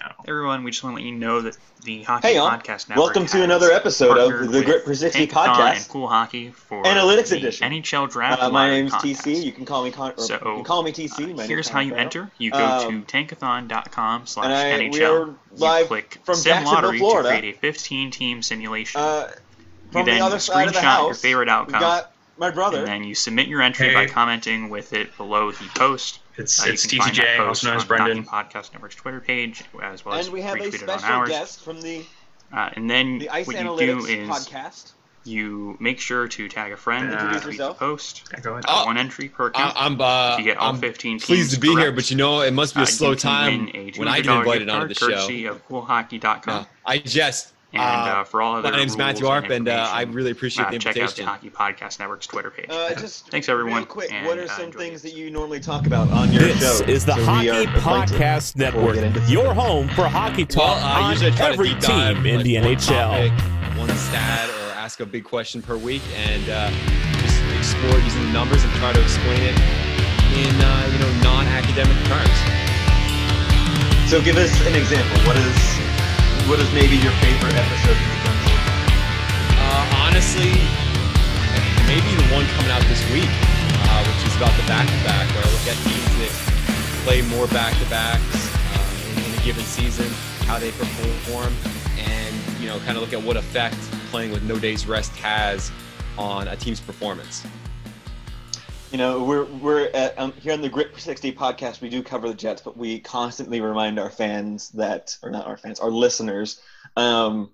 now. Everyone, we just want to let you know that the Hockey Hey. Podcast Network Welcome to another episode of the with Grit for 60 Tankathon podcast. and Cool Hockey for Analytics edition. NHL Draft. Uh, my Live name's contest. TC. You can call me con- So, you can call me TC. Uh, here's how you Conrad. enter. You go Um, to tankathon.com slash and I- we NHL. are live you click from Sim Jacksonville, Lottery Florida. to create a 15-team simulation. Uh, you then the other side of the screenshot house, your favorite outcome, got my brother. and then you submit your entry by commenting with it below the post. It's Uh, it's can find that TCJ, post also known as Brendan. Hockey Podcast Network's Twitter page, as well as and we have a retweeted on special ours. guest from the, Uh, and then the Ice what you Analytics do is podcast. you make sure to tag a friend Uh, and Introduce retweet the post. Yeah, go ahead. Uh, Oh. one entry per account. I'm uh, if you get all I'm 15 teams pleased to be here, but you know it must be uh, a slow time a when I get $200 invited gift onto the show. Courtesy of coolhockey.com. Uh, I just and uh, uh, for all other my name's Matthew rules Arp, and uh, I really appreciate uh, the check out the invitation. Hockey Podcast Network's Twitter page. Uh, just Thanks, everyone, Real quick, and, what are some enjoy things the that you normally talk about on your This show? is the So Hockey Podcast Network, your home for hockey Well, talk uh, on usually I try every to deep dive, team in like, the one NHL. topic, one stat, or ask a big question per week, and uh, just explore using the numbers and try to explain it in uh, you know non-academic terms. So give us an example. What is what is maybe your favorite episode so far? Uh, honestly, maybe the one coming out this week, uh, which is about the back-to-back, where I look at teams that play more back-to-backs uh, in, in a given season, how they perform, and you know, kind of look at what effect playing with no days rest has on a team's performance. You know, we're we're at, um, here on the Grit 60 podcast. We do cover the Jets, but we constantly remind our fans that, or not our fans, our listeners, um,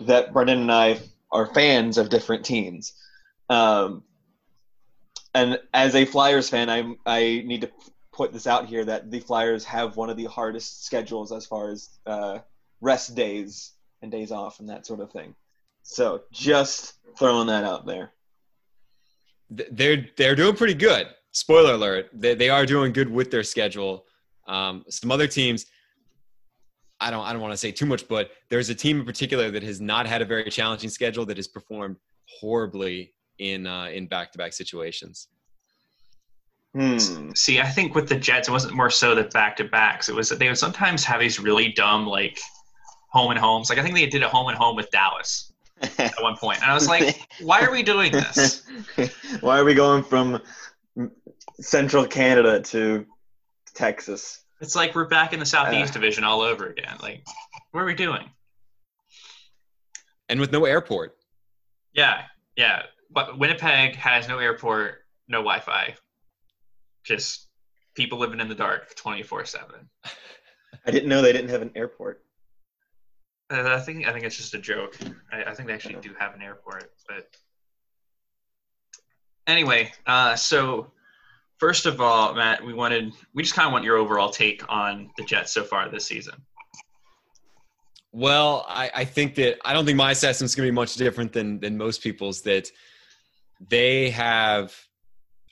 that Brendan and I are fans of different teams. Um, and as a Flyers fan, I I need to put this out here that the Flyers have one of the hardest schedules as far as uh, rest days and days off and that sort of thing. So just throwing that out there. Th- They're they're doing pretty good. Spoiler alert: they, they are doing good with their schedule. Um, some other teams, I don't I don't want to say too much, but there's a team in particular that has not had a very challenging schedule that has performed horribly in uh, in back-to-back situations. Hmm. See, I think with the Jets, it wasn't more so the back to backs. It was that they would sometimes have these really dumb like home and homes. Like I think they did a home and home with Dallas at one point, and I was like, why are we doing this? Why are we going from central Canada to Texas? It's like we're back in the Southeast Uh. Division all over again. Like, what are we doing? And with no airport, Yeah, yeah. But Winnipeg has no airport, no Wi-Fi, just people living in the dark, twenty four seven. I didn't know they didn't have an airport. Uh, I think I think it's just a joke. I, I think they actually do have an airport, but anyway. Uh, so first of all, Matt, we wanted we just kind of want your overall take on the Jets so far this season. Well, I, I think that I don't think my assessment is going to be much different than than most people's. That they have,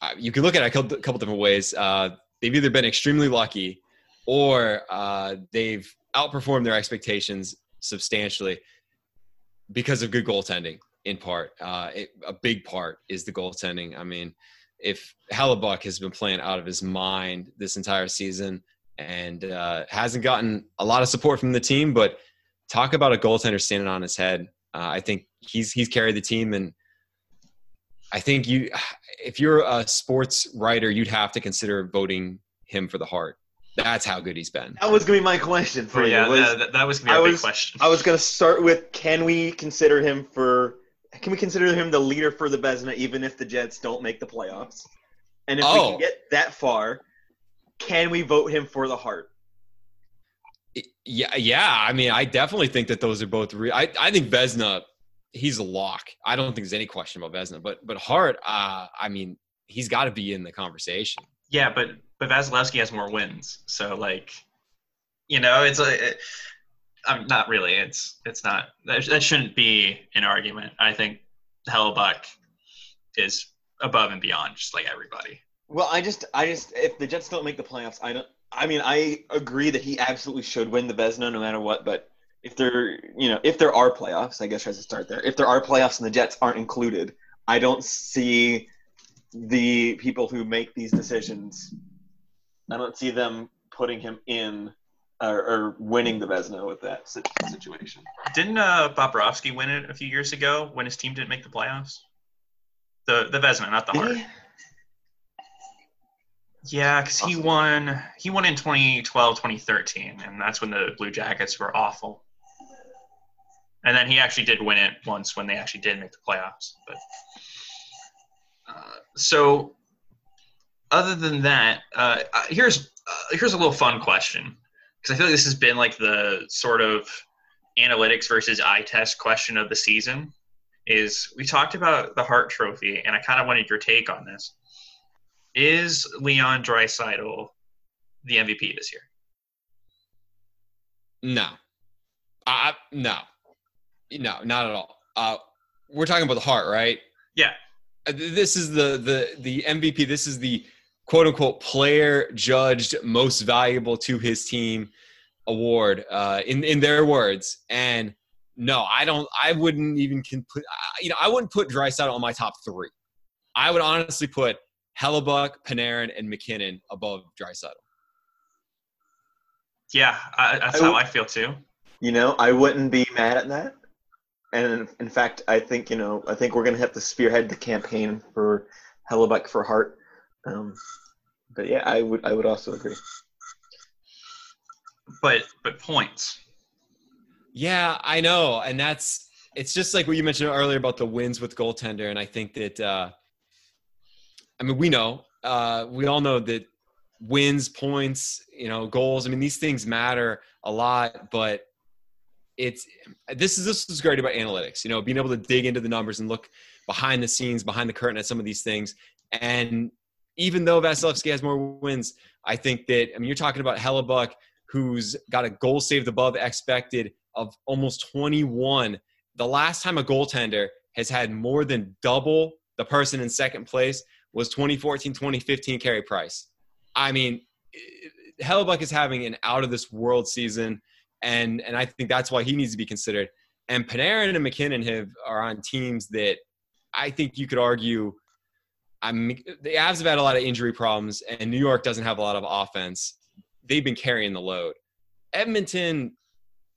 uh, you can look at it a couple, couple different ways. Uh, they've either been extremely lucky, or uh, they've outperformed their expectations substantially because of good goaltending. In part, uh, it, a big part is the goaltending. I mean, if Hellebuyck has been playing out of his mind this entire season and uh, hasn't gotten a lot of support from the team, but talk about a goaltender standing on his head. Uh, I think he's he's carried the team, and I think you, if you're a sports writer, you'd have to consider voting him for the Hart. That's how good he's been. That was gonna be my question for Oh, you. yeah, was- that, that- that was gonna be I a big question. I was gonna start with: Can we consider him for? Can we consider him the leader for the Vezina, even if the Jets don't make the playoffs? And if we Oh. can get that far, can we vote him for the Hart? Yeah, yeah. I mean, I definitely think that those are both real. I, I think Vezina, he's a lock. I don't think there's any question about Vezina, but but Hart, uh, I mean, he's got to be in the conversation. Yeah, but but Vasilevskiy has more wins, so like, you know, it's a. It, I'm not really. It's it's not. That, that shouldn't be an argument. I think Hellebuyck is above and beyond, just like everybody. Well, I just, I just, if the Jets don't make the playoffs, I don't. I mean, I agree that he absolutely should win the Vezina no matter what. But if there, you know, if there are playoffs, I guess I should start there. If there are playoffs and the Jets aren't included, I don't see the people who make these decisions. I don't see them putting him in or, or winning the Vezina with that situation. Didn't uh, Bobrovsky win it a few years ago when his team didn't make the playoffs? The the Vezina, not the Hart. Yeah, because he won. He won in 2012, 2013, and that's when the Blue Jackets were awful. And then he actually did win it once when they actually did make the playoffs. But uh, so, other than that, uh, here's uh, here's a little fun question because I feel like this has been like the sort of analytics versus eye test question of the season. Is we talked about the Hart Trophy, and I kind of wanted your take on this. Is Leon Draisaitl the MVP this year? No. I no. No, not at all. Uh, we're talking about the heart, right? Yeah. Uh, This is the the the MVP. This is the quote unquote player judged most valuable to his team award uh, in in their words. And no, I don't. I wouldn't even can put. You know, I wouldn't put Draisaitl on my top three. I would honestly put Hellebuyck, Panarin, and MacKinnon above Draisaitl. Yeah, I, that's I how i feel too. You know, I wouldn't be mad at that. And in, in fact, I think you know, I think we're gonna have to spearhead the campaign for Hellebuyck for Hart. Um, but yeah, I would I would also agree. But but points. Yeah, I know, and that's it's just like what you mentioned earlier about the wins with goaltender, and I think that uh, I mean we know uh, we all know that wins, points, you know, goals. I mean these things matter a lot, but it's this is this is great about analytics. You know, being able to dig into the numbers and look behind the scenes, behind the curtain at some of these things, and even though Vasilevskiy has more wins, I think that I mean you're talking about Hellebuyck, who's got a goal saved above expected of almost 21. The last time a goaltender has had more than double the person in second place was 2014 2015 Carey Price. I mean, Hellebuyck is having an out of this world season, and and I think that's why he needs to be considered. And Panarin and MacKinnon have are on teams that I think you could argue. I mean, the Avs have had a lot of injury problems, and New York doesn't have a lot of offense. They've been carrying the load. Edmonton,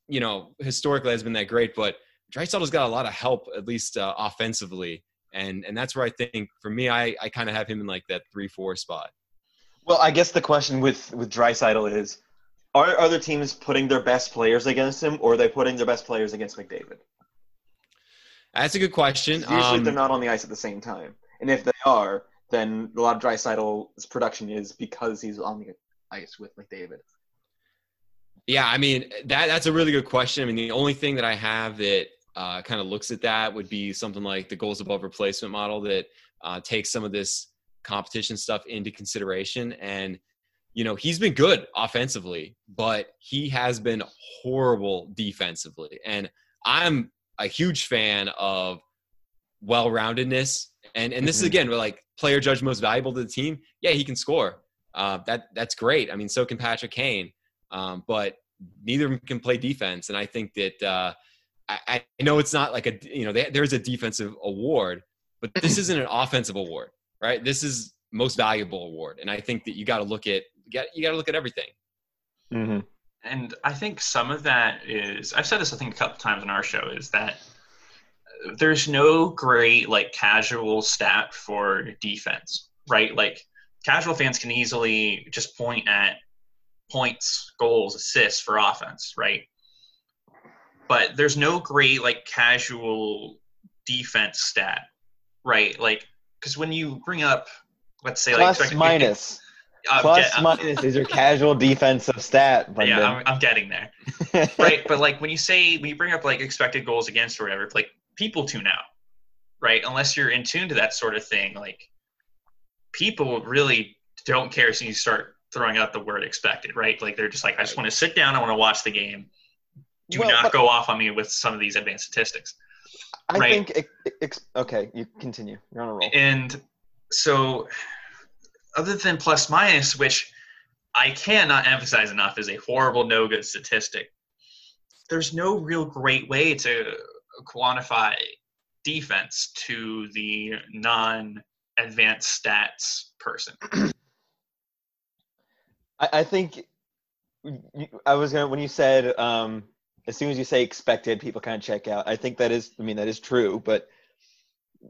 you know, historically has been that great, but Draisaitl's got a lot of help, at least uh, offensively, and and that's where I think for me, I I kind of have him in like that three four spot. Well, I guess the question with with Draisaitl is: Are other teams putting their best players against him, or are they putting their best players against McDavid? That's a good question. Usually, Um, they're not on the ice at the same time, and if they are, then a lot of Draisaitl's production is because he's on the ice with McDavid. Yeah, I mean that that's a really good question. I mean, the only thing that I have that uh, kind of looks at that would be something like the goals above replacement model that uh, takes some of this competition stuff into consideration. And you know, he's been good offensively, but he has been horrible defensively. And I'm a huge fan of well-roundedness. And and this is Mhm. again, we're like player judge most valuable to the team. Yeah, he can score. Uh, that that's great. I mean, so can Patrick Kane um, but neither of them can play defense. And I think that uh, I, I know it's not like a you know they, there's a defensive award, but this isn't an offensive award, right? This is most valuable award, and I think that you got to look at get you got to look at everything. Mm-hmm. And I think some of that is I've said this I think a couple times on our show is that there's no great like casual stat for defense, right? Like casual fans can easily just point at points, goals, assists for offense, right? But there's no great like casual defense stat, right? Like because when you bring up let's say Plus expected- minus. Plus get- minus is your casual defensive stat. Brendan. yeah, I'm, I'm getting there. right? But like when you say when you bring up like expected goals against or whatever, like people tune out, right? Unless you're in tune to that sort of thing, like people really don't care as soon as you start throwing out the word expected, right? Like they're just like, I just want to sit down, I want to watch the game. Do Well, not go off on me with some of these advanced statistics. I right. think. Okay, you continue. You're on a roll. And so, other than plus minus, which I cannot emphasize enough is a horrible no good statistic, there's no real great way to quantify defense to the non advanced stats person. I, I think I was gonna when you said um, as soon as you say expected, people kind of check out. I think that is, I mean, that is true, but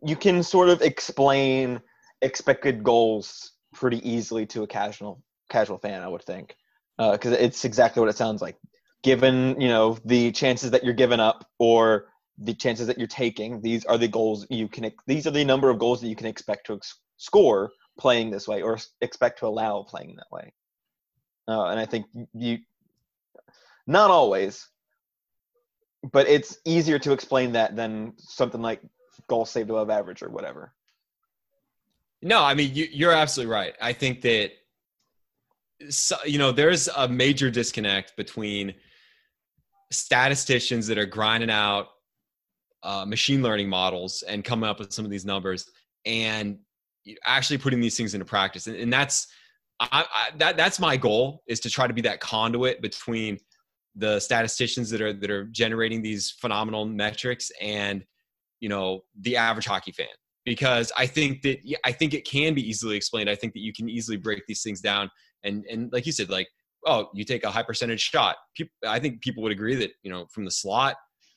you can sort of explain expected goals pretty easily to a casual casual fan, I would think, because it's exactly what it sounds like. Given you know the chances that you're giving up or the chances that you're taking, these are the goals you can. These are the number of goals that you can expect to ex- score playing this way, or expect to allow playing that way. Uh, and I think you, not always, but it's easier to explain that than something like goal saved above average or whatever. No, I mean you, you're absolutely right. I think that so, you know there's a major disconnect between statisticians that are grinding out uh, machine learning models and coming up with some of these numbers and actually putting these things into practice. And, and that's I, I, that that's my goal is to try to be that conduit between the statisticians that are that are generating these phenomenal metrics and you know the average hockey fan because I think that I think it can be easily explained. I think that you can easily break these things down and and like you said, like oh, you take a high percentage shot. People, I think people would agree that you know from the slot,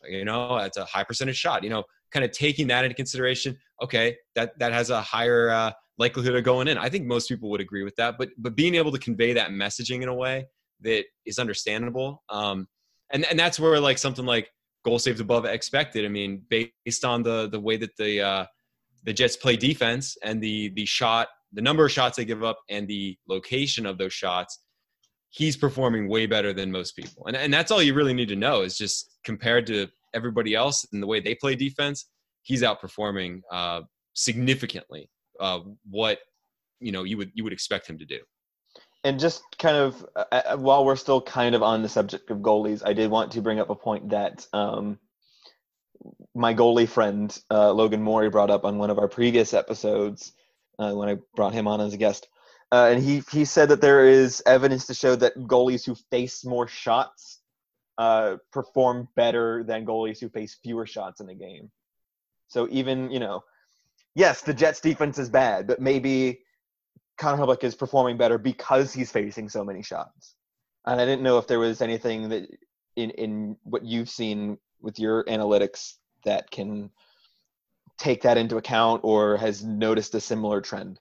you know, that's a high percentage shot. You know, kind of taking that into consideration. Okay, that that has a higher uh, likelihood of going in. I think most people would agree with that. But but being able to convey that messaging in a way that is understandable, um, and and that's where like something like goal saved above expected. I mean, based on the the way that the uh, the Jets play defense and the the shot, the number of shots they give up, and the location of those shots, he's performing way better than most people. And and that's all you really need to know is just compared to everybody else and the way they play defense, he's outperforming uh, significantly uh, what you know you would you would expect him to do. And just kind of uh, uh, while we're still kind of on the subject of goalies, I did want to bring up a point that um, my goalie friend uh, Logan Morey brought up on one of our previous episodes uh, when I brought him on as a guest. Uh, and he, he said that there is evidence to show that goalies who face more shots uh, perform better than goalies who face fewer shots in a game. So even, you know, yes, the Jets defense is bad, but maybe Connor Hellebuyck is performing better because he's facing so many shots. And I didn't know if there was anything that in in what you've seen with your analytics that can take that into account or has noticed a similar trend.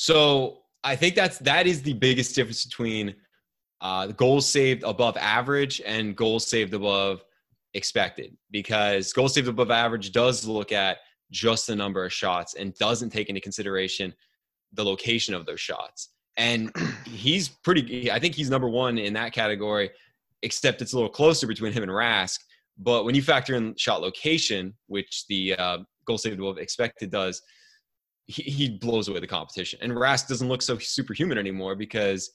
So I think that's that is the biggest difference between uh, goals saved above average and goals saved above expected because goals saved above average does look at just the number of shots and doesn't take into consideration the location of those shots. And he's pretty, I think he's number one in that category, except it's a little closer between him and Rask. But when you factor in shot location, which the uh, goal saved above expected does, he, blows away the competition. And Rask doesn't look so superhuman anymore because,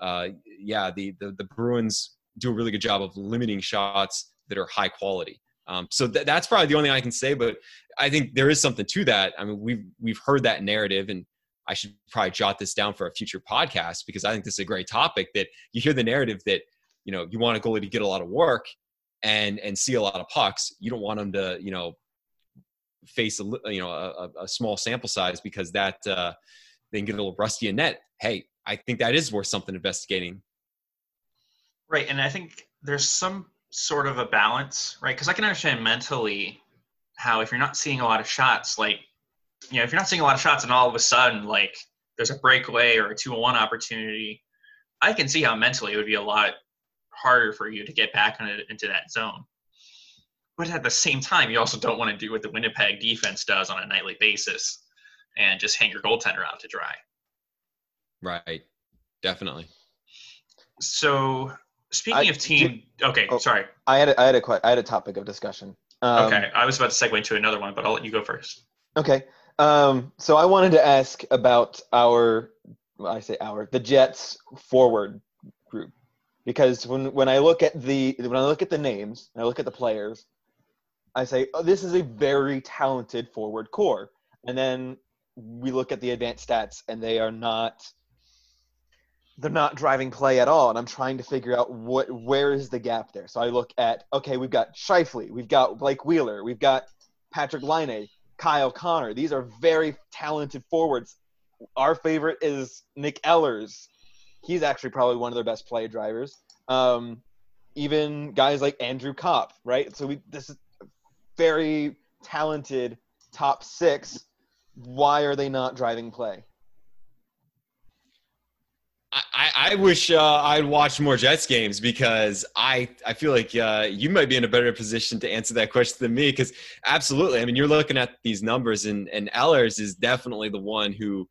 uh, yeah, the, the, the Bruins do a really good job of limiting shots that are high quality. Um, so th- that's probably the only thing I can say. But I think there is something to that. I mean, we've we've heard that narrative, and I should probably jot this down for a future podcast because I think this is a great topic. That you hear the narrative that you know you want a goalie to get a lot of work and and see a lot of pucks. You don't want them to you know face a you know a, a small sample size because that uh, they can get a little rusty in net. Hey, I think that is worth something investigating. Right, and I think there's some sort of a balance, right? Because I can understand mentally how if you're not seeing a lot of shots, like you know, if you're not seeing a lot of shots and all of a sudden like there's a breakaway or a two on one opportunity, I can see how mentally it would be a lot harder for you to get back in into that zone. But at the same time, you also don't want to do what the Winnipeg defense does on a nightly basis and just hang your goaltender out to dry. Right, definitely. So speaking I- of team, okay, oh. sorry. I had a, I had a que- I had a topic of discussion. Um, Okay, I was about to segue into another one, but I'll let you go first. Okay. Um, so I wanted to ask about our, well, I say our, the Jets forward group, because when when I look at the when I look at the names and I look at the players, I say oh, this is a very talented forward core, and then we look at the advanced stats and they are not. They're not driving play at all, and I'm trying to figure out what where is the gap there. So I look at okay, we've got Scheifele, we've got Blake Wheeler, we've got Patrik Laine, Kyle Connor. These are very talented forwards. Our favorite is Nik Ehlers. He's actually probably one of their best play drivers. Um, even guys like Andrew Copp, right? So we this is very talented top six. Why are they not driving play? I, I wish uh, I'd watched more Jets games because I, I feel like uh, you might be in a better position to answer that question than me. Because absolutely, I mean, you're looking at these numbers, and and Ehlers is definitely the one who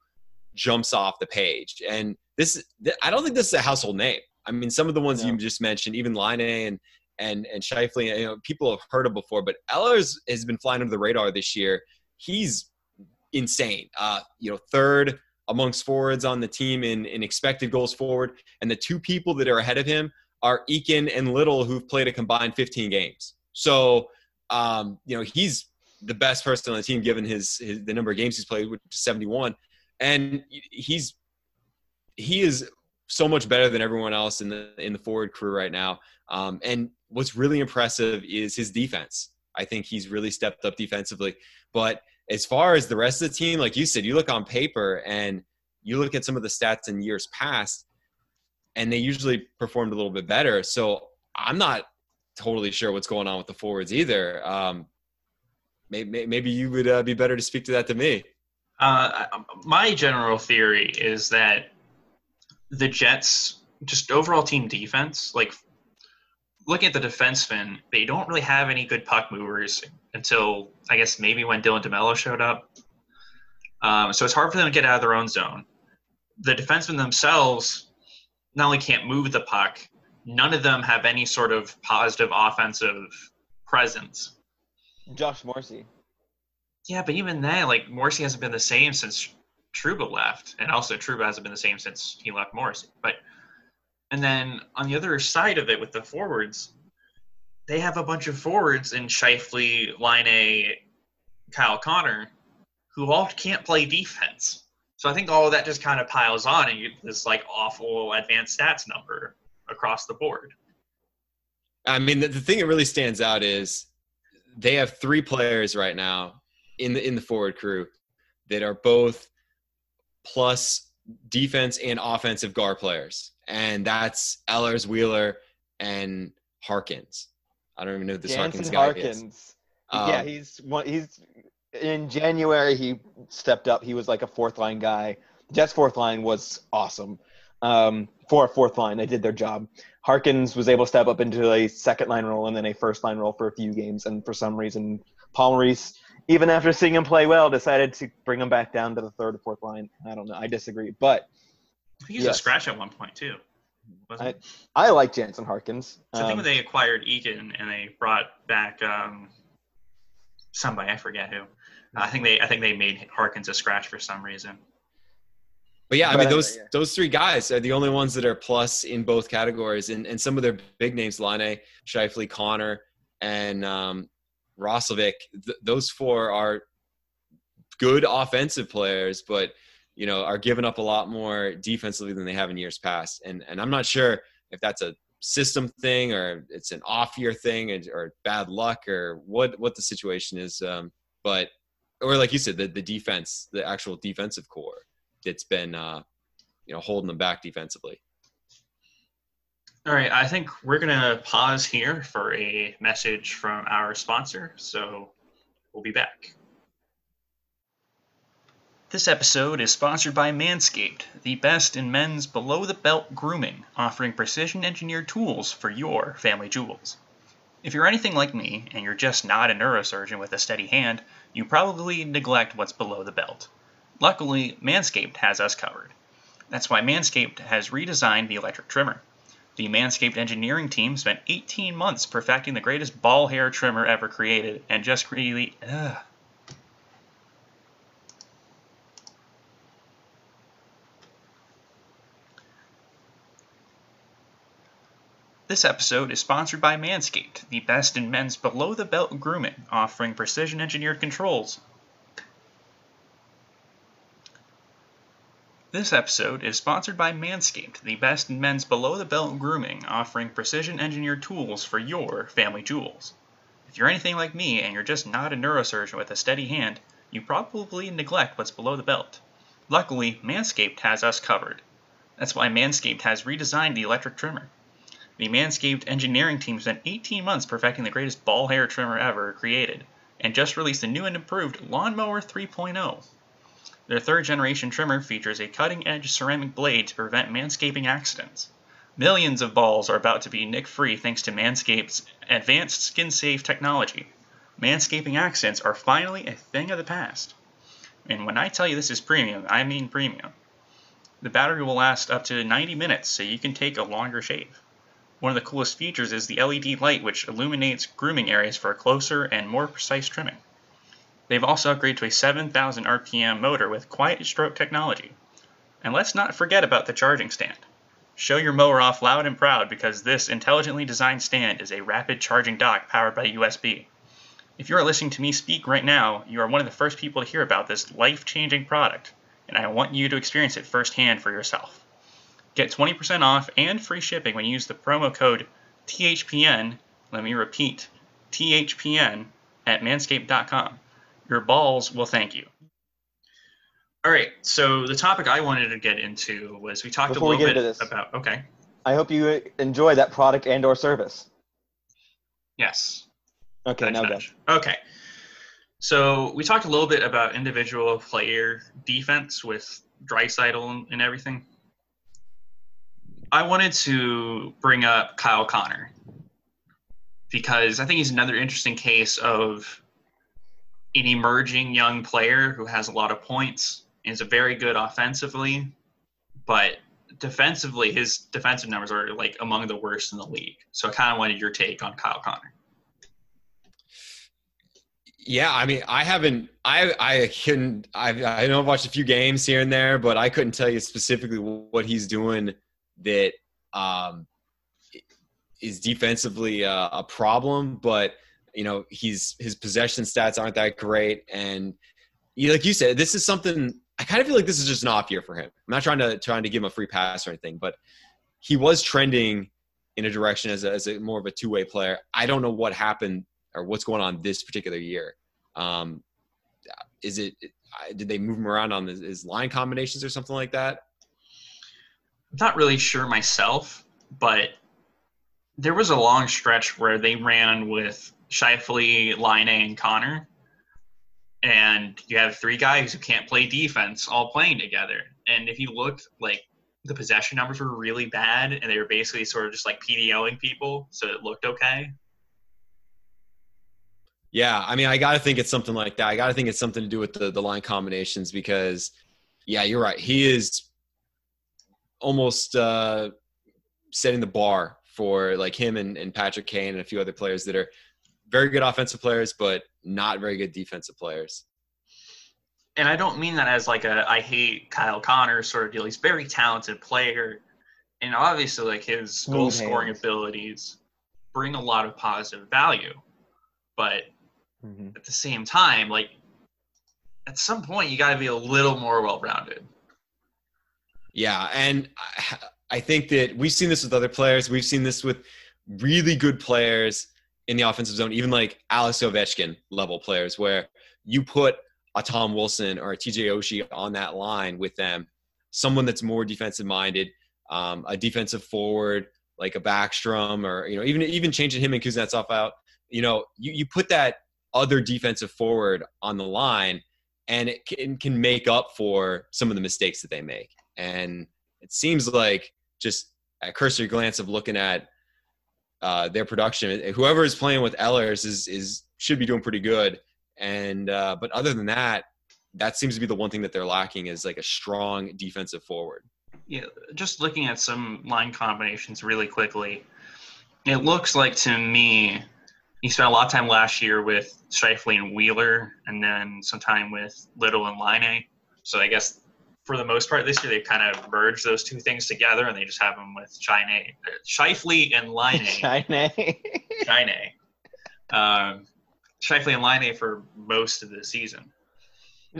jumps off the page. And this, I don't think this is a household name. I mean, some of the ones No. you just mentioned, even Laine and and and Scheifele, you know, people have heard him before, but Ehlers has been flying under the radar this year. He's insane. Uh, you know, third amongst forwards on the team in, in expected goals forward. And the two people that are ahead of him are Eakin and Little, who've played a combined 15 games. So, um, you know, he's the best person on the team given his, his the number of games he's played, which is 71. And he's he is so much better than everyone else in the in the forward crew right now. Um, and what's really impressive is his defense. I think he's really stepped up defensively. But as far as the rest of the team, like you said, you look on paper and you look at some of the stats in years past, and they usually performed a little bit better. So I'm not totally sure what's going on with the forwards either. Um, maybe, maybe you would uh, be better to speak to that to me. Uh, my general theory is that the Jets, just overall team defense, like looking at the defensemen, they don't really have any good puck movers until I guess maybe when Dylan DeMelo showed up. Um, so it's hard for them to get out of their own zone. The defensemen themselves not only can't move the puck, none of them have any sort of positive offensive presence. Josh Morrissey. Yeah, but even then, like Morrissey hasn't been the same since Trouba left, and also Trouba hasn't been the same since he left Morrissey. But and then on the other side of it, with the forwards, they have a bunch of forwards in Scheifele, Line A, Kyle Connor, who all can't play defense. So I think all of that just kind of piles on, and you get this like awful advanced stats number across the board. I mean, the, the thing that really stands out is they have three players right now in the in the forward crew that are both plus defense and offensive guard players, and that's Ehlers, Wheeler, and Harkins. I don't even know who this Harkins guy Harkins. is. yeah, Um, he's one. He's in January. He stepped up. He was like a fourth line guy. Jets fourth line was awesome. Um, for a fourth line, they did their job. Harkins was able to step up into a second line role and then a first line role for a few games. And for some reason, Paul Maurice, even after seeing him play well, decided to bring him back down to the third or fourth line. I don't know. I disagree, but I think he was a scratch at one point too. Wasn't he? I like Jansen Harkins. So I think Um, when they acquired Eakin and they brought back um, somebody, I forget who. I think they I think they made Harkins a scratch for some reason. But yeah, I But mean anyway, those yeah. those three guys are the only ones that are plus in both categories, and and some of their big names, Laine, Scheifele, Connor, and um, Roslovic. Th- those four are good offensive players, but you know are giving up a lot more defensively than they have in years past. And and I'm not sure if that's a system thing or it's an off year thing or, or bad luck or what what the situation is. Um, but or like you said, the the defense, the actual defensive core that's been uh, you know holding them back defensively. All right, I think we're gonna pause here for a message from our sponsor. So we'll be back. This episode is sponsored by Manscaped, the best in men's below the belt grooming, offering precision engineered tools for your family jewels. If you're anything like me and you're just not a neurosurgeon with a steady hand, you probably neglect what's below the belt. Luckily, Manscaped has us covered. That's why Manscaped has redesigned the electric trimmer. The Manscaped engineering team spent 18 months perfecting the greatest ball hair trimmer ever created and just really. Ugh. This episode is sponsored by Manscaped, the best in men's below the belt grooming, offering precision engineered controls. This episode is sponsored by Manscaped, the best in men's below the belt grooming, offering precision engineered tools for your family jewels. If you're anything like me and you're just not a neurosurgeon with a steady hand, you probably neglect what's below the belt. Luckily, Manscaped has us covered. That's why Manscaped has redesigned the electric trimmer. The Manscaped engineering team spent 18 months perfecting the greatest ball hair trimmer ever created, and just released a new and improved Lawnmower 3.0. Their third generation trimmer features a cutting edge ceramic blade to prevent manscaping accidents. Millions of balls are about to be nick free thanks to Manscaped's advanced skin safe technology. Manscaping accidents are finally a thing of the past. And when I tell you this is premium, I mean premium. The battery will last up to 90 minutes, so you can take a longer shave. One of the coolest features is the LED light, which illuminates grooming areas for a closer and more precise trimming. They've also upgraded to a 7,000 RPM motor with quiet stroke technology. And let's not forget about the charging stand. Show your mower off loud and proud because this intelligently designed stand is a rapid charging dock powered by USB. If you are listening to me speak right now, you are one of the first people to hear about this life changing product, and I want you to experience it firsthand for yourself. Get 20% off and free shipping when you use the promo code THPN. Let me repeat THPN at manscaped.com. Your balls will thank you. All right. So the topic I wanted to get into was we talked Before a little bit this- about. Okay. I hope you enjoy that product and or service. Yes. Okay, Nudge, now go. nudge. Okay. So we talked a little bit about individual player defense with Draisaitl and everything. I wanted to bring up Kyle Connor because I think he's another interesting case of an emerging young player who has a lot of points is very good offensively, but defensively, his defensive numbers are like among the worst in the league. So I kind of wanted your take on Kyle Connor. Yeah, I mean, I haven't, I, I can, I, I know I've watched a few games here and there, but I couldn't tell you specifically what he's doing that um, is defensively uh, a problem. But you know, he's his possession stats aren't that great, and you, like you said, this is something. I kind of feel like this is just an off year for him. I'm not trying to trying to give him a free pass or anything, but he was trending in a direction as a, as a more of a two way player. I don't know what happened or what's going on this particular year. Um, is it did they move him around on his, his line combinations or something like that? I'm not really sure myself, but there was a long stretch where they ran with Scheifele, Laine and Connor. And you have three guys who can't play defense all playing together. And if you looked like the possession numbers were really bad and they were basically sort of just like PDOing people, so it looked okay. Yeah, I mean, I got to think it's something like that. I got to think it's something to do with the the line combinations because, yeah, you're right. He is almost uh, setting the bar for like him and, and Patrick Kane and a few other players that are very good offensive players, but not very good defensive players. and I don't mean that as like a I hate Kyle Connor sort of deal. He's a very talented player, and obviously like his Smooth goal scoring hands. abilities bring a lot of positive value. But Mhm. at the same time, like at some point you got to be a little more well rounded. Yeah, and I, I think that we've seen this with other players. We've seen this with really good players in the offensive zone, even like Alex Ovechkin level players, where you put a Tom Wilson or a TJ Oshie on that line with them, someone that's more defensive minded, um, a defensive forward like a Backstrom, or you know even even changing him and Kuznetsov out. You know, you, you put that other defensive forward on the line, and it can, can make up for some of the mistakes that they make. And it seems like just a cursory glance of looking at uh, their production, whoever is playing with Ehlers is is should be doing pretty good. And uh, but other than that, that seems to be the one thing that they're lacking is like a strong defensive forward. Yeah, just looking at some line combinations really quickly, it looks like to me he spent a lot of time last year with Scheifele and Wheeler, and then some time with Little and Laine. So I guess for the most part this year they've kind of merged those two things together, and they just have them with Shine, Scheifele and Laine. Shine. Shine. Um, Scheifele and Laine for most of the season.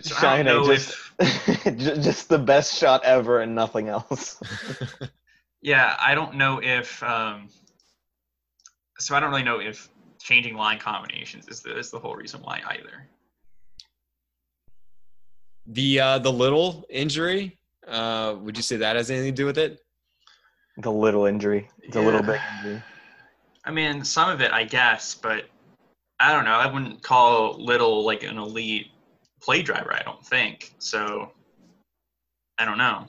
So I don't know just, ju- just the best shot ever and nothing else. Yeah, I don't know if. Um, so I don't really know if changing line combinations is the is the whole reason why either. The uh, the little injury, Uh, would you say that has anything to do with it? The little injury. The Yeah. little big injury. I mean, some of it, I guess, but I don't know. I wouldn't call Little like an elite play driver. I don't think so. I don't know.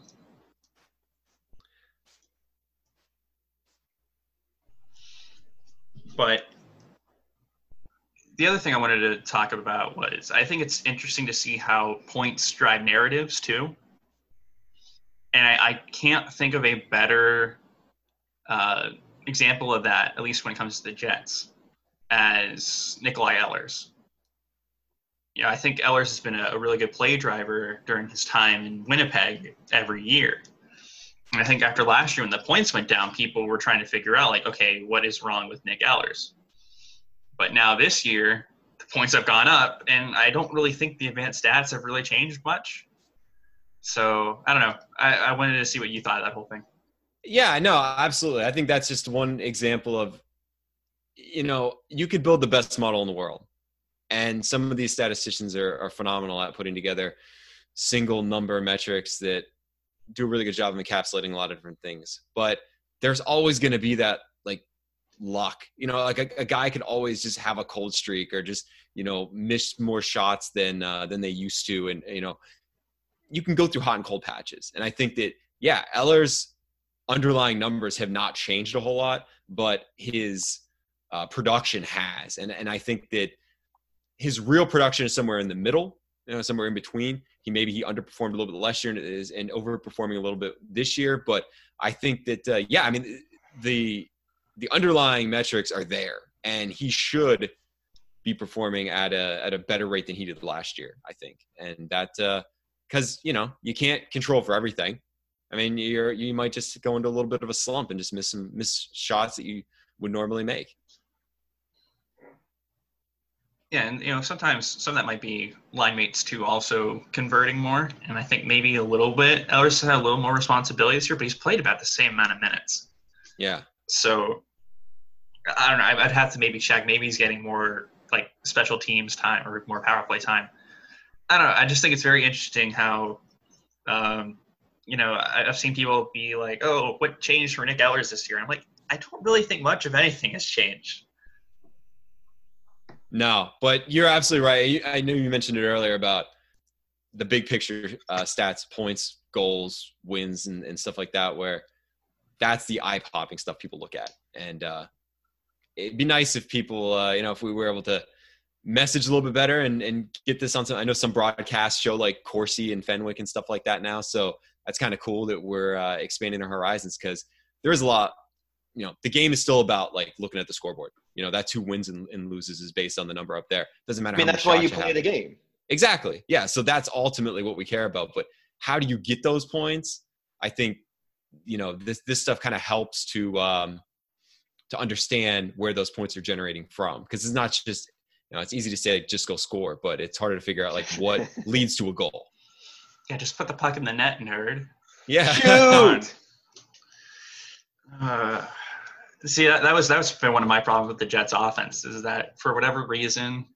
But the other thing I wanted to talk about was I think it's interesting to see how points drive narratives too. And I, I can't think of a better uh, example of that, at least when it comes to the Jets, as Nikolaj Ehlers. Yeah, I think Ehlers has been a, a really good play driver during his time in Winnipeg every year. And I think after last year, when the points went down, people were trying to figure out, like, okay, what is wrong with Nik Ehlers? But now this year, the points have gone up, and I don't really think the advanced stats have really changed much. So I don't know. I, I wanted to see what you thought of that whole thing. Yeah, no, absolutely. I think that's just one example of, you know, you could build the best model in the world. And some of these statisticians are, are phenomenal at putting together single number metrics that do a really good job of encapsulating a lot of different things. But there's always going to be that like luck, you know, like a, a, guy could always just have a cold streak or just, you know, miss more shots than, uh, than they used to. And, you know, you can go through hot and cold patches. And I think that, yeah, Ehlers underlying numbers have not changed a whole lot, but his uh, production has. And, and I think that his real production is somewhere in the middle, you know, somewhere in between. He maybe he underperformed a little bit last year and is and overperforming a little bit this year. But I think that uh, yeah, I mean the the underlying metrics are there, and he should be performing at a at a better rate than he did last year. I think, and that because uh, you know you can't control for everything. I mean, you're you might just go into a little bit of a slump and just miss some miss shots that you would normally make. Yeah, and you know sometimes some of that might be line mates too, also converting more, and I think maybe a little bit. Ehlers had a little more responsibility this year, but he's played about the same amount of minutes. Yeah. So I don't know. I'd have to maybe check. Maybe he's getting more like special teams time or more power play time. I don't know. I just think it's very interesting how, um, you know, I've seen people be like, "Oh, what changed for Nik Ehlers this year?" I'm like, I don't really think much of anything has changed. No, but you're absolutely right. I know you mentioned it earlier about the big picture uh, stats, points, goals, wins, and, and stuff like that, where that's the eye popping stuff people look at. And uh, it'd be nice if people, uh, you know, if we were able to message a little bit better and, and get this on some. I know some broadcasts show like Corsi and Fenwick and stuff like that now. So that's kind of cool that we're uh, expanding our horizons because there is a lot. You know, the game is still about like looking at the scoreboard. You know, that's who wins and, and loses is based on the number up there. Doesn't matter. I mean, that's why you play the game. Exactly. Yeah. So that's ultimately what we care about. But how do you get those points? I think you know this this stuff kind of helps to um, to understand where those points are generating from because it's not just you know it's easy to say like, just go score, but it's harder to figure out like what leads to a goal. Yeah, just put the puck in the net, nerd. Yeah. Shoot. Uh, see, that, that was that's been one of my problems with the Jets' offense is that for whatever reason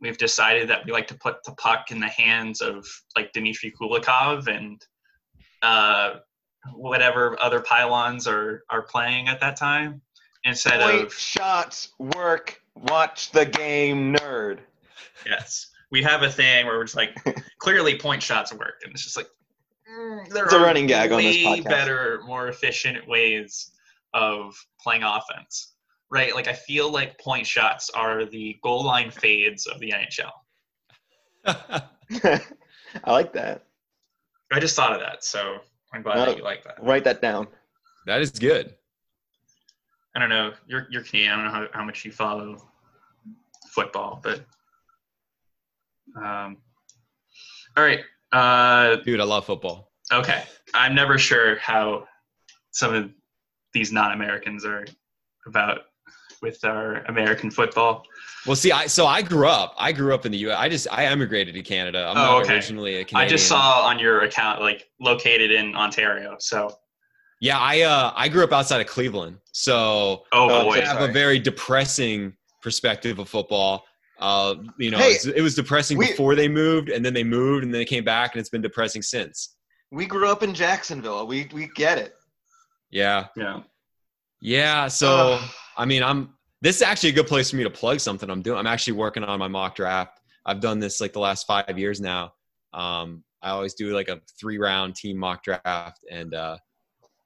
we've decided that we like to put the puck in the hands of like Dmitry Kulikov and uh, whatever other pylons are are playing at that time instead Point of shots work. Watch the game, nerd. yes we have a thing where we're just like clearly point shots work and it's just like mm, there It's a are running gag on this way podcast. better more efficient ways of playing offense right like i feel like point shots are the goal line fades of the nhl I like that. i just thought of that so i'm glad No. that you like that Write that down. that is good. I don't know. You're you're Canadian. I don't know how, how much you follow football, but um, all right. Uh, Dude, I love football. okay. I'm never sure how some of these non-Americans are about with our American football. Well, see, I so I grew up. I grew up in the U.S. I just I emigrated to Canada. I'm Oh, not okay. originally a Canadian. I just saw on your account like located in Ontario. So Yeah, I uh I grew up outside of Cleveland, so oh boy, I have sorry. a very depressing perspective of football. Uh, you know, Hey, it's- it was depressing we- before they moved, and then they moved, and then they came back, and it's been depressing since. We grew up in Jacksonville. We we get it. Yeah. Yeah. Yeah. So Ugh. I mean, I'm. This is actually a good place for me to plug something I'm doing. I'm actually working on my mock draft. I've done this like the last five years now. Um, I always do like a three round team mock draft and uh,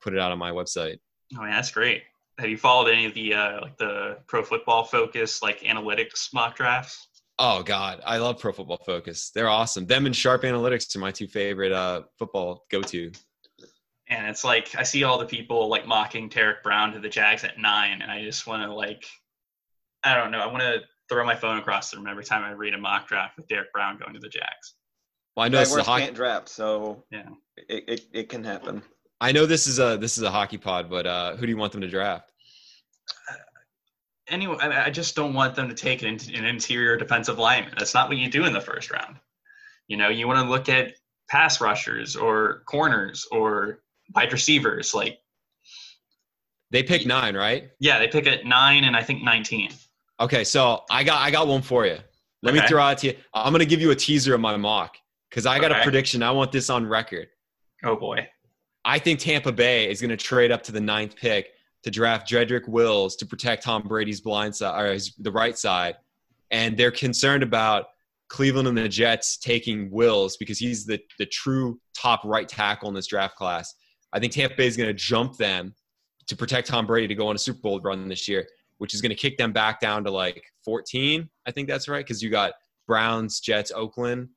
put it out on my website. Oh, yeah, that's great. Have you followed any of the uh, like the pro football focus like analytics mock drafts? Oh God, I love Pro Football Focus. They're awesome. Them and Sharp Analytics are my two favorite uh, football go to. And it's like I see all the people like mocking Derrick Brown to the Jags at nine, and I just want to like, I don't know, I want to throw my phone across the room every time I read a mock draft with Derrick Brown going to the Jags. Well, I know this is a Jaguars hockey. can't draft, so Yeah. it, it, it can happen. I know this is a this is a hockey pod, but uh, who do you want them to draft? Anyway, I, just don't want them to take an, an interior defensive lineman. That's not what you do in the first round. You know, you want to look at pass rushers or corners or wide receivers. Like, They pick nine, right? yeah, they pick at nine and I think 19. Okay, so I got I got one for you. Let me throw out to you. I'm gonna give you a teaser of my mock because I got a prediction. I want this on record. Oh boy. I think Tampa Bay is going to trade up to the ninth pick to draft Jedrick Wills to protect Tom Brady's blind side or his, the right side, and they're concerned about Cleveland and the Jets taking Wills because he's the the true top right tackle in this draft class. I think Tampa Bay is going to jump them to protect Tom Brady to go on a Super Bowl run this year, which is going to kick them back down to like 14. I think that's right because you got Browns, Jets, Oakland,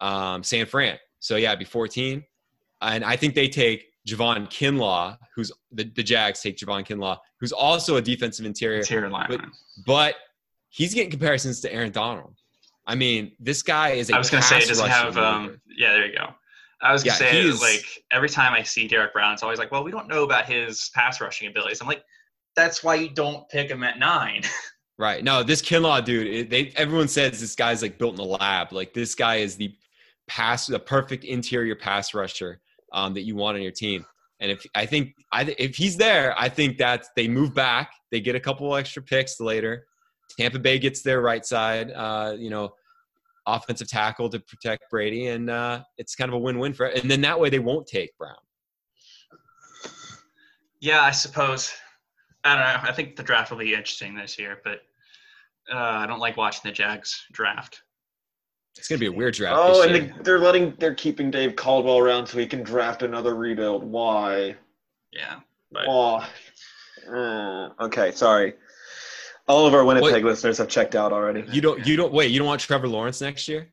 um, San Fran. So yeah, it'd be 14 and I think they take Javon Kinlaw, who's the, the Jags take Javon Kinlaw, who's also a defensive interior, Interior lineman. but he's getting comparisons to Aaron Donald. I mean, this guy is a I was gonna say, pass does it rushing have um yeah, there you go. I was gonna Yeah, say he's- like every time I see Derrick Brown, it's always like, well, we don't know about his pass rushing abilities. I'm like, that's why you don't pick him at nine. Right. No, this Kinlaw dude, it, they everyone says this guy's like built in a lab. Like this guy is the pass, the perfect interior pass rusher um, that you want on your team. And if I think I if he's there, I think that they move back, they get a couple extra picks later. Tampa Bay gets their right side, uh, you know, offensive tackle to protect Brady, and uh, it's kind of a win-win for. And then that way they won't take Brown. yeah, I suppose. I don't know. I think the draft will be interesting this year, but uh, I don't like watching the Jags draft. It's gonna be a weird draft. Oh, this and year. they, they're letting they're keeping Dave Caldwell around so he can draft another rebuild. Why? Yeah. But Why? Mm, okay, sorry. All of our Winnipeg Wait. listeners have checked out already. you don't you don't wait. You don't want Trevor Lawrence next year?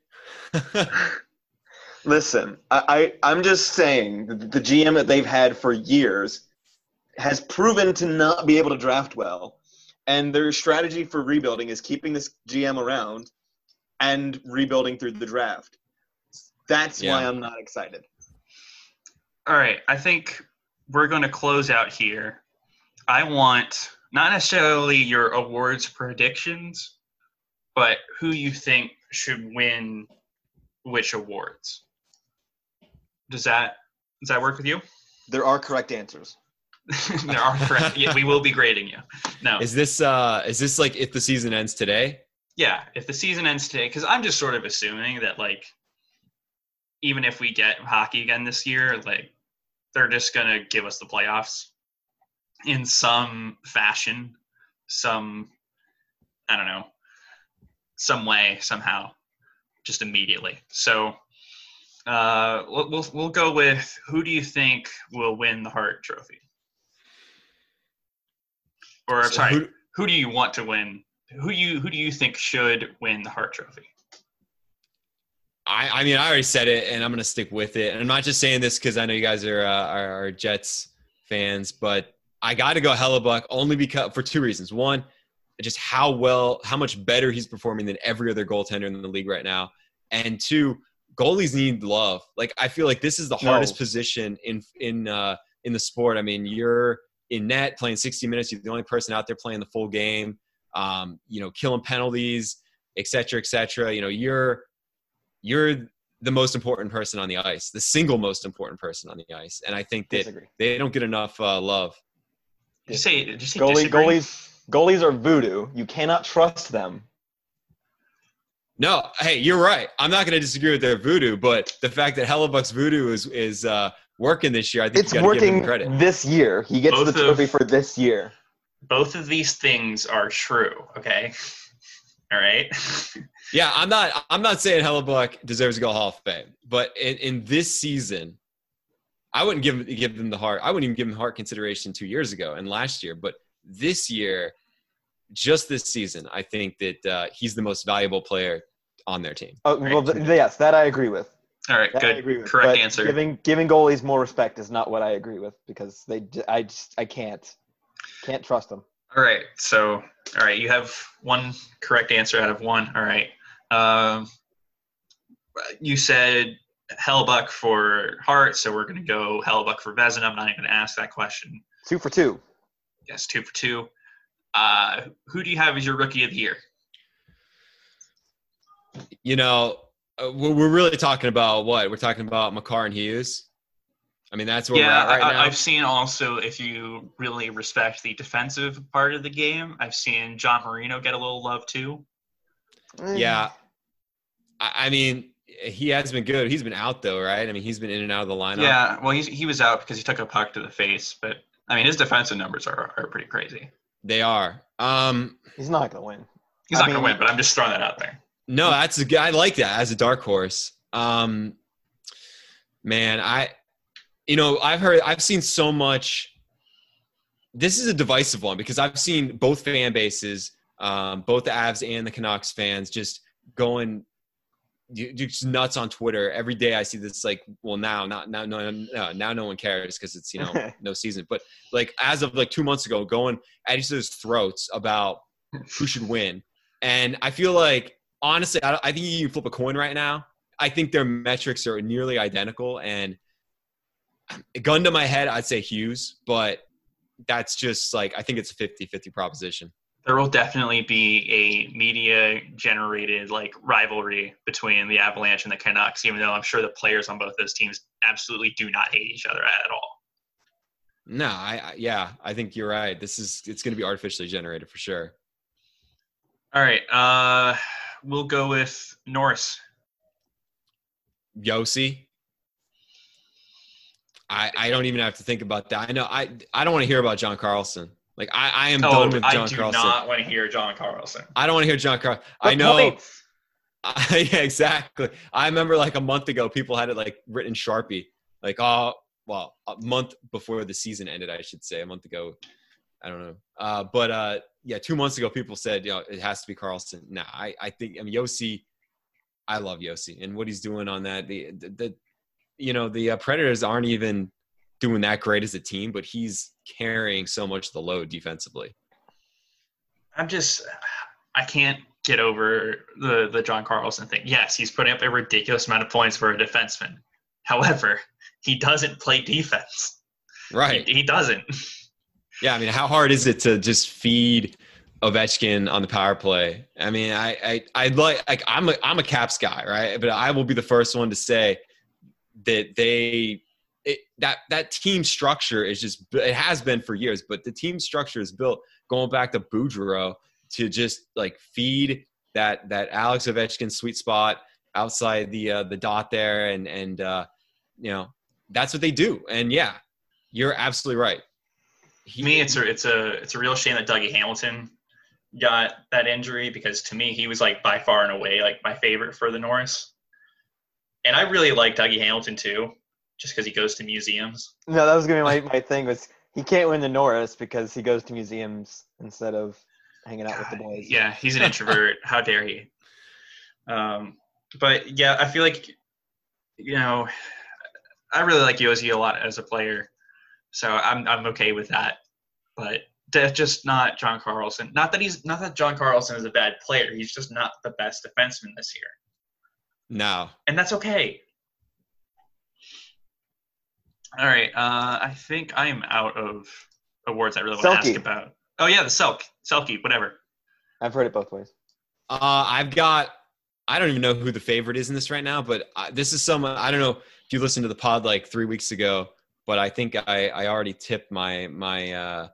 Listen, I, I I'm just saying the, the GM that they've had for years has proven to not be able to draft well, and their strategy for rebuilding is keeping this GM around and rebuilding through the draft. That's why I'm not excited. all right, I think we're going to close out here. I want not necessarily your awards predictions, but who you think should win which awards. Does that does that work with you? There are correct answers. there are correct. Yeah, we will be grading you. No. Is this uh is this like if the season ends today? Yeah, if the season ends today, because I'm just sort of assuming that like, even if we get hockey again this year, like they're just gonna give us the playoffs in some fashion, some I don't know, some way somehow, just immediately. So. Uh, we'll, we'll we'll go with who do you think will win the Hart Trophy? Or So sorry, who- who do you want to win? Who you who do you think should win the Hart Trophy? I, I mean, I already said it, and I'm going to stick with it. And I'm not just saying this because I know you guys are, uh, are are Jets fans, but I got to go Hellebuyck only because for two reasons. One, just how well, how much better he's performing than every other goaltender in the league right now, and two, goalies need love. Like I feel like this is the No. hardest position in in uh, in the sport. I mean, you're in net playing 60 minutes. You're the only person out there playing the full game. Um, you know, killing penalties, et cetera, et cetera. You know, you're you're the most important person on the ice, the single most important person on the ice, and I think that Disagree. they don't get enough uh, love. Did you say did you say Goalie, goalies, goalies are voodoo. You cannot trust them. No, hey, you're right. I'm not going to disagree with their voodoo, but the fact that Hellebuyck's voodoo is is uh, working this year. I think It's you gotta give him working credit. this year. He gets Both the of- trophy for this year. Both of these things are true. Okay. All right. Yeah, I'm not. I'm not saying Hellebuyck deserves to go Hall of Fame, but in, in this season, I wouldn't give give them the Hart. I wouldn't even give him Hart consideration two years ago and last year. But this year, just this season, I think that uh, he's the most valuable player on their team. Oh, well, th- yes, that I agree with. All right. That I agree Good. with. Correct But answer. Giving giving goalies more respect is not what I agree with because they I just I can't can't trust them. All right. So, all right, you have one correct answer out of one. All right. Um, you said Hellebuyck for Hart, so we're going to go Hellebuyck for Vezina. I'm not even going to ask that question. Two for two. Yes, two for two. Uh, who do you have as your rookie of the year? You know, uh, we're we're really talking about what we're talking about. Makar and Hughes. I mean, that's where yeah, we're at right I, now. I've seen also if you really respect the defensive part of the game, I've seen John Marino get a little love too. Yeah. I, I mean, he has been good. He's been out though, right? I mean, he's been in and out of the lineup. Yeah, well, he's, he was out because he took a puck to the face, but I mean, his defensive numbers are, are pretty crazy. They are. Um, He's not gonna win. He's I not going to win, but I'm just throwing that out there. no, that's a good. I like that as a dark horse. Um, man, I, you know, I've heard, I've seen so much. This is a divisive one because I've seen both fan bases, um, both the Avs and the Canucks fans, just going just nuts on Twitter. Every day I see this like, well now not now no no now no one cares because it's you know no season. But like as of like two months ago, going at each other's throats about who should win. And I feel like honestly, I, I think you can flip a coin right now. I think their metrics are nearly identical. And gun to my head, I'd say Hughes, but that's just like I think it's a 50-50 proposition. There will definitely be a media generated like rivalry between the Avalanche and the Canucks, even though I'm sure the players on both those teams absolutely do not hate each other at all. No, I, I yeah, I think you're right. This is it's going to be artificially generated for sure. All right, uh, we'll go with Norris. Josi. I I don't even have to think about that. I know I I don't want to hear about John Carlson. Like I I am Oh, done with John Carlson. I do Carlson. not want to hear John Carlson. I don't want to hear John Carlson. I know. points. yeah, exactly. I remember like a month ago, people had it like written Sharpie, like oh well, a month before the season ended, I should say, a month ago. I don't know, uh, but uh, yeah, two months ago, people said you know it has to be Carlson. Nah, I I think I mean Josi. I love Josi and what he's doing on that. The the, the you know the uh, Predators aren't even doing that great as a team, but he's carrying so much of the load defensively. I'm just, I can't get over the the John Carlson thing. Yes, he's putting up a ridiculous amount of points for a defenseman. However, he doesn't play defense. Right. He, he doesn't. Yeah, I mean, how hard is it to just feed Ovechkin on the power play? I mean, I I I like like I'm a I'm a Caps guy, right? But I will be the first one to say that they it, that that team structure is just it has been for years, but the team structure is built going back to Boudreau to just like feed that that Alex Ovechkin sweet spot outside the uh, the dot there, and and uh, you know that's what they do. And yeah, you're absolutely right. To me, it's a it's a it's a real shame that Dougie Hamilton got that injury because to me he was like by far and away like my favorite for the Norris. And I really like Dougie Hamilton too, just because he goes to museums. No, that was gonna be my, my thing. Was he can't win the Norris because he goes to museums instead of hanging out with the boys. Yeah, he's an introvert. How dare he? Um, but yeah, I feel like you know, I really like Josi a lot as a player, so I'm I'm okay with that. But just not John Carlson. Not that he's not that John Carlson is a bad player. He's just not the best defenseman this year, No, and that's okay. All right, uh, I think I am out of awards I really want to ask about. Oh yeah, the Selk, Selke, whatever. I've heard it both ways. Uh, I've got. I don't even know who the favorite is in this right now, but I, this is someone. I don't know if you listened to the pod like three weeks ago, but I think I, I already tipped my my. Uh,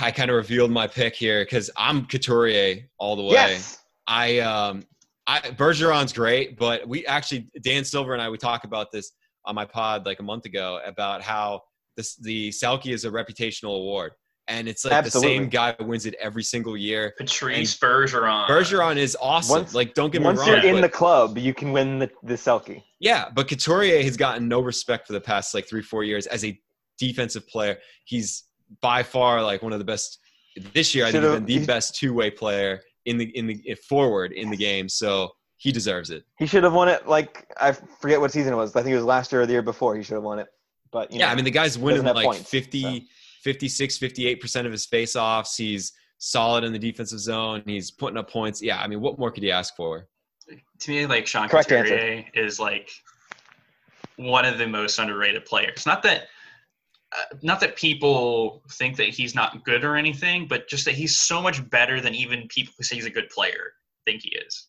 I kind of revealed my pick here because I'm Couturier all the way. Yes. I um I Bergeron's great, but we actually Dan Silver and I we talk about this. on my pod like a month ago about how this the Selke is a reputational award, and it's like Absolutely. the same guy wins it every single year. Patrice Bergeron. Bergeron is awesome. Once- like, don't get me Once wrong. you're in but- the club, you can win the, the Selke. Yeah, but Couturier has gotten no respect for the past like three, four years as a defensive player. He's by far like one of the best this year. I think he's Should've- been the best two way player in the in the forward in the game. So he deserves it. He should have won it. Like I forget what season it was. I think it was last year or the year before. He should have won it. But you yeah, know, I mean the guy's winning like points, 50, 56, 58 percent of his faceoffs. He's solid in the defensive zone. He's putting up points. Yeah, I mean, what more could he ask for? to me, like Sean Correct Couturier is like one of the most underrated players. Not that, uh, not that people think that he's not good or anything, but just that he's so much better than even people who say he's a good player think he is.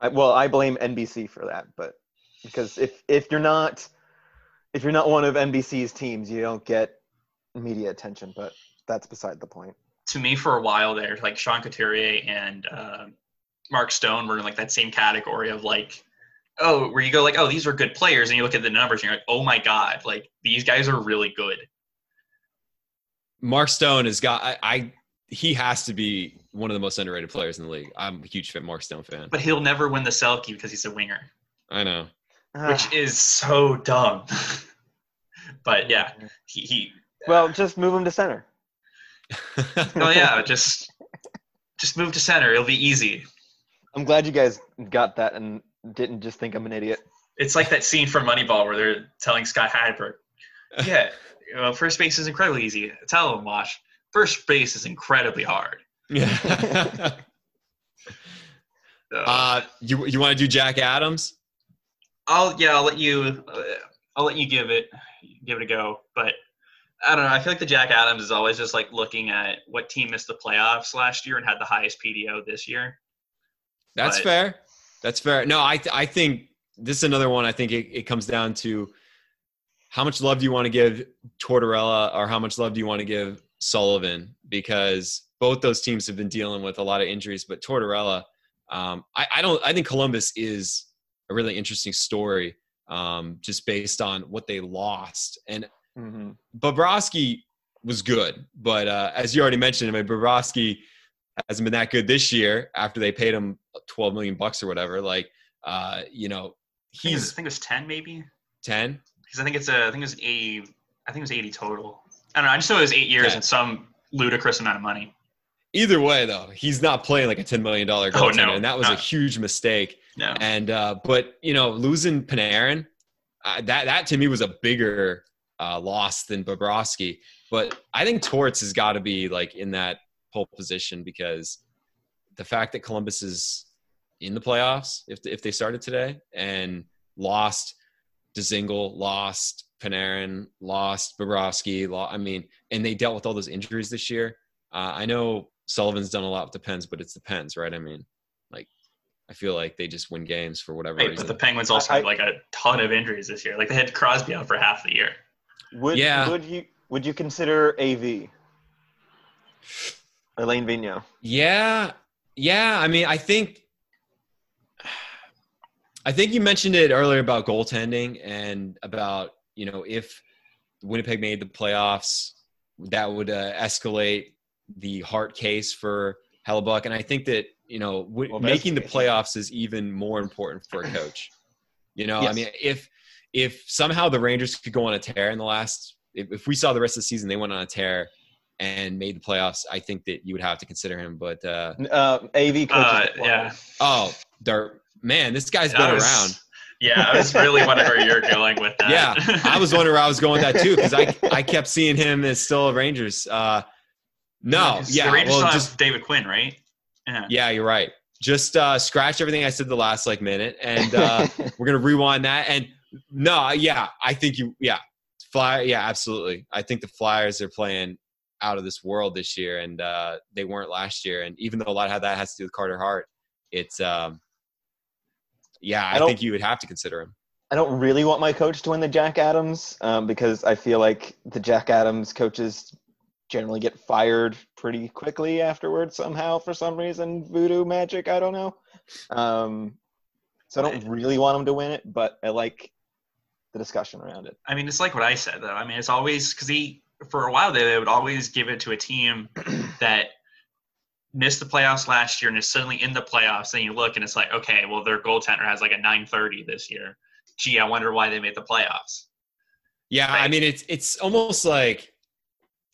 I, well, I blame NBC for that. But because if if you're not if you're not one of NBC's teams, you don't get media attention. But that's beside the point. To me, for a while there, like Sean Couturier and uh, Mark Stone were in like that same category of like, oh, where you go like, oh, these are good players, and you look at the numbers and you're like, oh my god, like these guys are really good. Mark Stone has got. I, I he has to be one of the most underrated players in the league. I'm a huge fan, Mark Stone fan. But he'll never win the Selke because he's a winger. I know. Ah. which is so dumb. but yeah, he, he well, just move him to center. oh yeah, just just move to center. It'll be easy. I'm glad you guys got that and didn't just think I'm an idiot. It's like that scene from Moneyball where they're telling Scott Hatteberg, "Yeah, well, first base is incredibly easy. Tell him, Wash. First base is incredibly hard." yeah. So, uh, you you want to do Jack Adams? I'll yeah, I'll let you. Uh, I'll let you give it give it a go. But I don't know. I feel like the Jack Adams is always just like looking at what team missed the playoffs last year and had the highest PDO this year. That's But- fair. That's fair. No, I th- I think this is another one. I think it, it comes down to how much love do you want to give Tortorella or how much love do you want to give Sullivan because both those teams have been dealing with a lot of injuries. But Tortorella, um, I, I don't. I think Columbus is a really interesting story um, just based on what they lost and Mm-hmm. Bobrovsky was good, but uh, as you already mentioned, I mean, Bobrovsky hasn't been that good this year after they paid him 12 million bucks or whatever. Like, uh, you know, I think, it was, I think it was ten maybe 10. Because I think it's a I think it was eighty I think it was eighty total. I don't know. I just know it was eight years Okay. and some ludicrous amount of money. Either way, though, he's not playing like a $10 million goaltender, Oh, no, and that was a huge mistake. No, And uh, but you know, losing Panarin, uh, that that to me was a bigger uh, loss than Bobrovsky. But I think Torts has got to be like in that pole position because the fact that Columbus is in the playoffs, if if they started today and lost Dzingel, lost Panarin, lost Bobrovsky, lo- I mean, and they dealt with all those injuries this year. Uh, I know Sullivan's done a lot with the Pens, but it's the Pens, right? I mean, like I feel like they just win games for whatever right, reason. but the Penguins also I- had like a ton of injuries this year. Like they had Crosby out for half the year. Would Yeah. would you would you consider AV Alain Vigneault? Yeah, yeah. I mean, I think, I think you mentioned it earlier about goaltending and about you know if Winnipeg made the playoffs, that would uh, escalate the Hart case for Hellebuyck, and I think that you know w- Well, making the playoffs is even more important for a coach. You know, I mean, if if somehow the Rangers could go on a tear in the last, if, if we saw the rest of the season they went on a tear and made the playoffs, I think that you would have to consider him. But uh, Uh, AV coaches. Uh, yeah, oh, Dart, man, this guy's been was- around. Yeah, I was really wondering where you're going with that. Yeah, I was wondering where I was going with that too because I I kept seeing him as still a Rangers. Uh, no, yeah, the Rangers well, just David Quinn, right? Yeah. yeah, you're right. Just uh, scratch everything I said the last like minute, and uh, we're gonna rewind that. And no, yeah, I think you, yeah, fly, yeah, absolutely. I think the Flyers are playing out of this world this year, and uh, they weren't last year. And even though a lot of that has to do with Carter Hart, it's um, yeah, I I, don't- think you would have to consider him. I don't really want my coach to win the Jack Adams um, because I feel like the Jack Adams coaches generally get fired pretty quickly afterwards somehow for some reason. Voodoo magic, I don't know. Um, so I don't really want him to win it, but I like the discussion around it. I mean, it's like what I said though. I mean, it's always because he for a while there they would always give it to a team that missed the playoffs last year and is suddenly in the playoffs. and you look and it's like, okay, well their goaltender has like a 930 this year. Gee, I wonder why they made the playoffs. Yeah, I mean it's it's almost like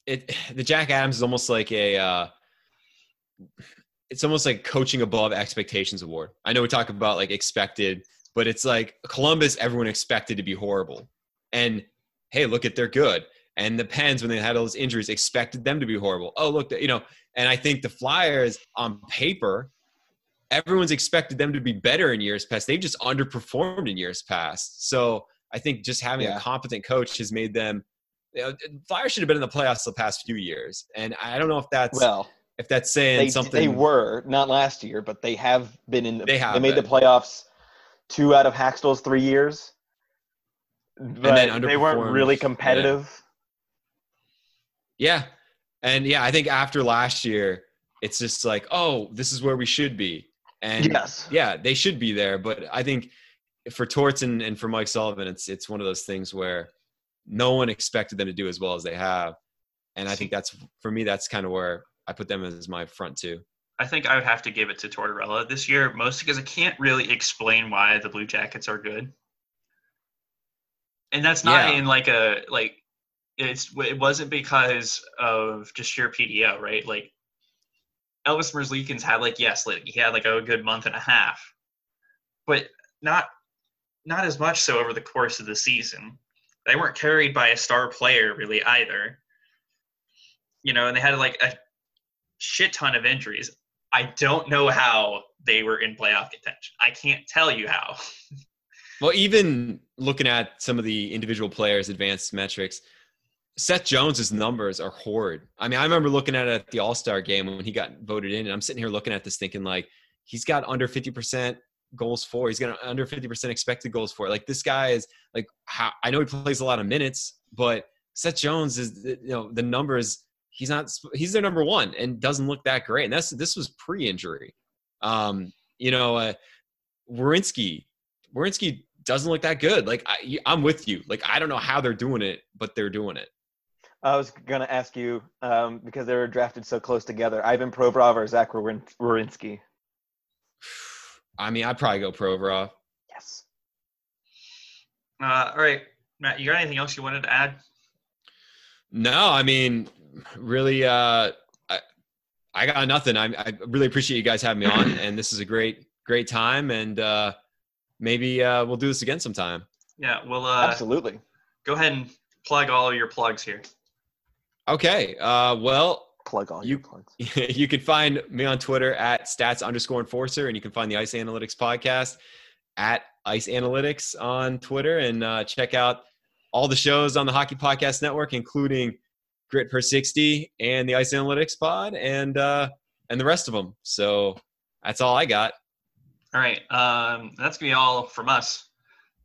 it. The Jack Adams is almost like a. Uh, it's almost like coaching above expectations award. I know we talk about like expected, but it's like Columbus. Everyone expected to be horrible, and hey, look at they're good. And the Pens, when they had all those injuries, expected them to be horrible. Oh, look, you know. And I think the Flyers, on paper, everyone's expected them to be better in years past. They've just underperformed in years past. So I think just having Yeah. a competent coach has made them. You know, Flyers should have been in the playoffs the past few years, and I don't know if that's Well, if that's saying they, something. they were not last year, but they have been in. The, They have They made the playoffs two out of Hakstol's three years. But then they weren't really Yeah. competitive. Yeah. And yeah, I think after last year, it's just like, oh, this is where we should be. And yes. yeah, they should be there. But I think for Torts and, and for Mike Sullivan, it's it's one of those things where no one expected them to do as well as they have. And I think that's for me, that's kind of where I put them as my front two. I think I would have to give it to Tortorella this year, mostly because I can't really explain why the Blue Jackets are good. And that's not Yeah. in like a like it's it wasn't because of just sheer PDO, right? Like Elvis Merzlikins had like yes, like he had like a good month and a half, but not not as much so over the course of the season. They weren't carried by a star player really either. You know, and they had like a shit ton of injuries. I don't know how they were in playoff contention. I can't tell you how. Well, even looking at some of the individual players' advanced metrics, Seth Jones's numbers are horrid. I mean, I remember looking at it at the All Star game when he got voted in, and I'm sitting here looking at this thinking like he's got under 50% goals for. He's got under 50% expected goals for. Like this guy is like how I know he plays a lot of minutes, but Seth Jones is you know the numbers. He's not. He's their number one and doesn't look that great. And that's this was pre-injury. Um, you know, uh, Werenski. Werenski doesn't look that good. Like I, I'm with you. Like I don't know how they're doing it, but they're doing it. I was going to ask you um, because they were drafted so close together. Ivan Provorov or Zach Werin- Werenski? I mean, I'd probably go Provorov. Yes. Uh, all right, Matt, you got anything else you wanted to add? No, I mean, really, uh, I, I got nothing. I, I really appreciate you guys having me on, and this is a great, great time. And uh, maybe uh, we'll do this again sometime. Yeah, we'll uh, Absolutely. go ahead and plug all of your plugs here. Okay. Uh, well, Plug all You- your plugs. you can find me on Twitter at stats underscore enforcer, and you can find the Ice Analytics podcast at Ice Analytics on Twitter, and uh, check out all the shows on the Hockey Podcast Network, including Grit per sixty and the Ice Analytics Pod, and uh, and the rest of them. So that's all I got. All right, um, that's gonna be all from us.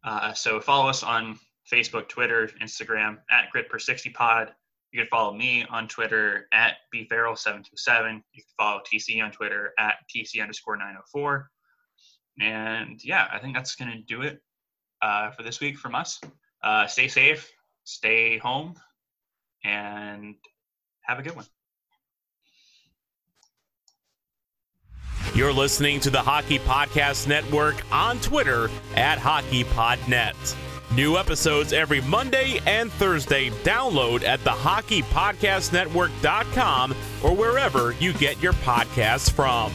Uh, so follow us on Facebook, Twitter, Instagram at Grit Per 60 Pod. You can follow me on Twitter at bfarrell727. You can follow TC on Twitter at TC underscore 904. And yeah, I think that's gonna do it uh, for this week from us. Uh, stay safe, stay home, and have a good one. You're listening to the Hockey Podcast Network on Twitter at HockeyPodNet. New episodes every Monday and Thursday. Download at thehockeypodcastnetwork.com or wherever you get your podcasts from.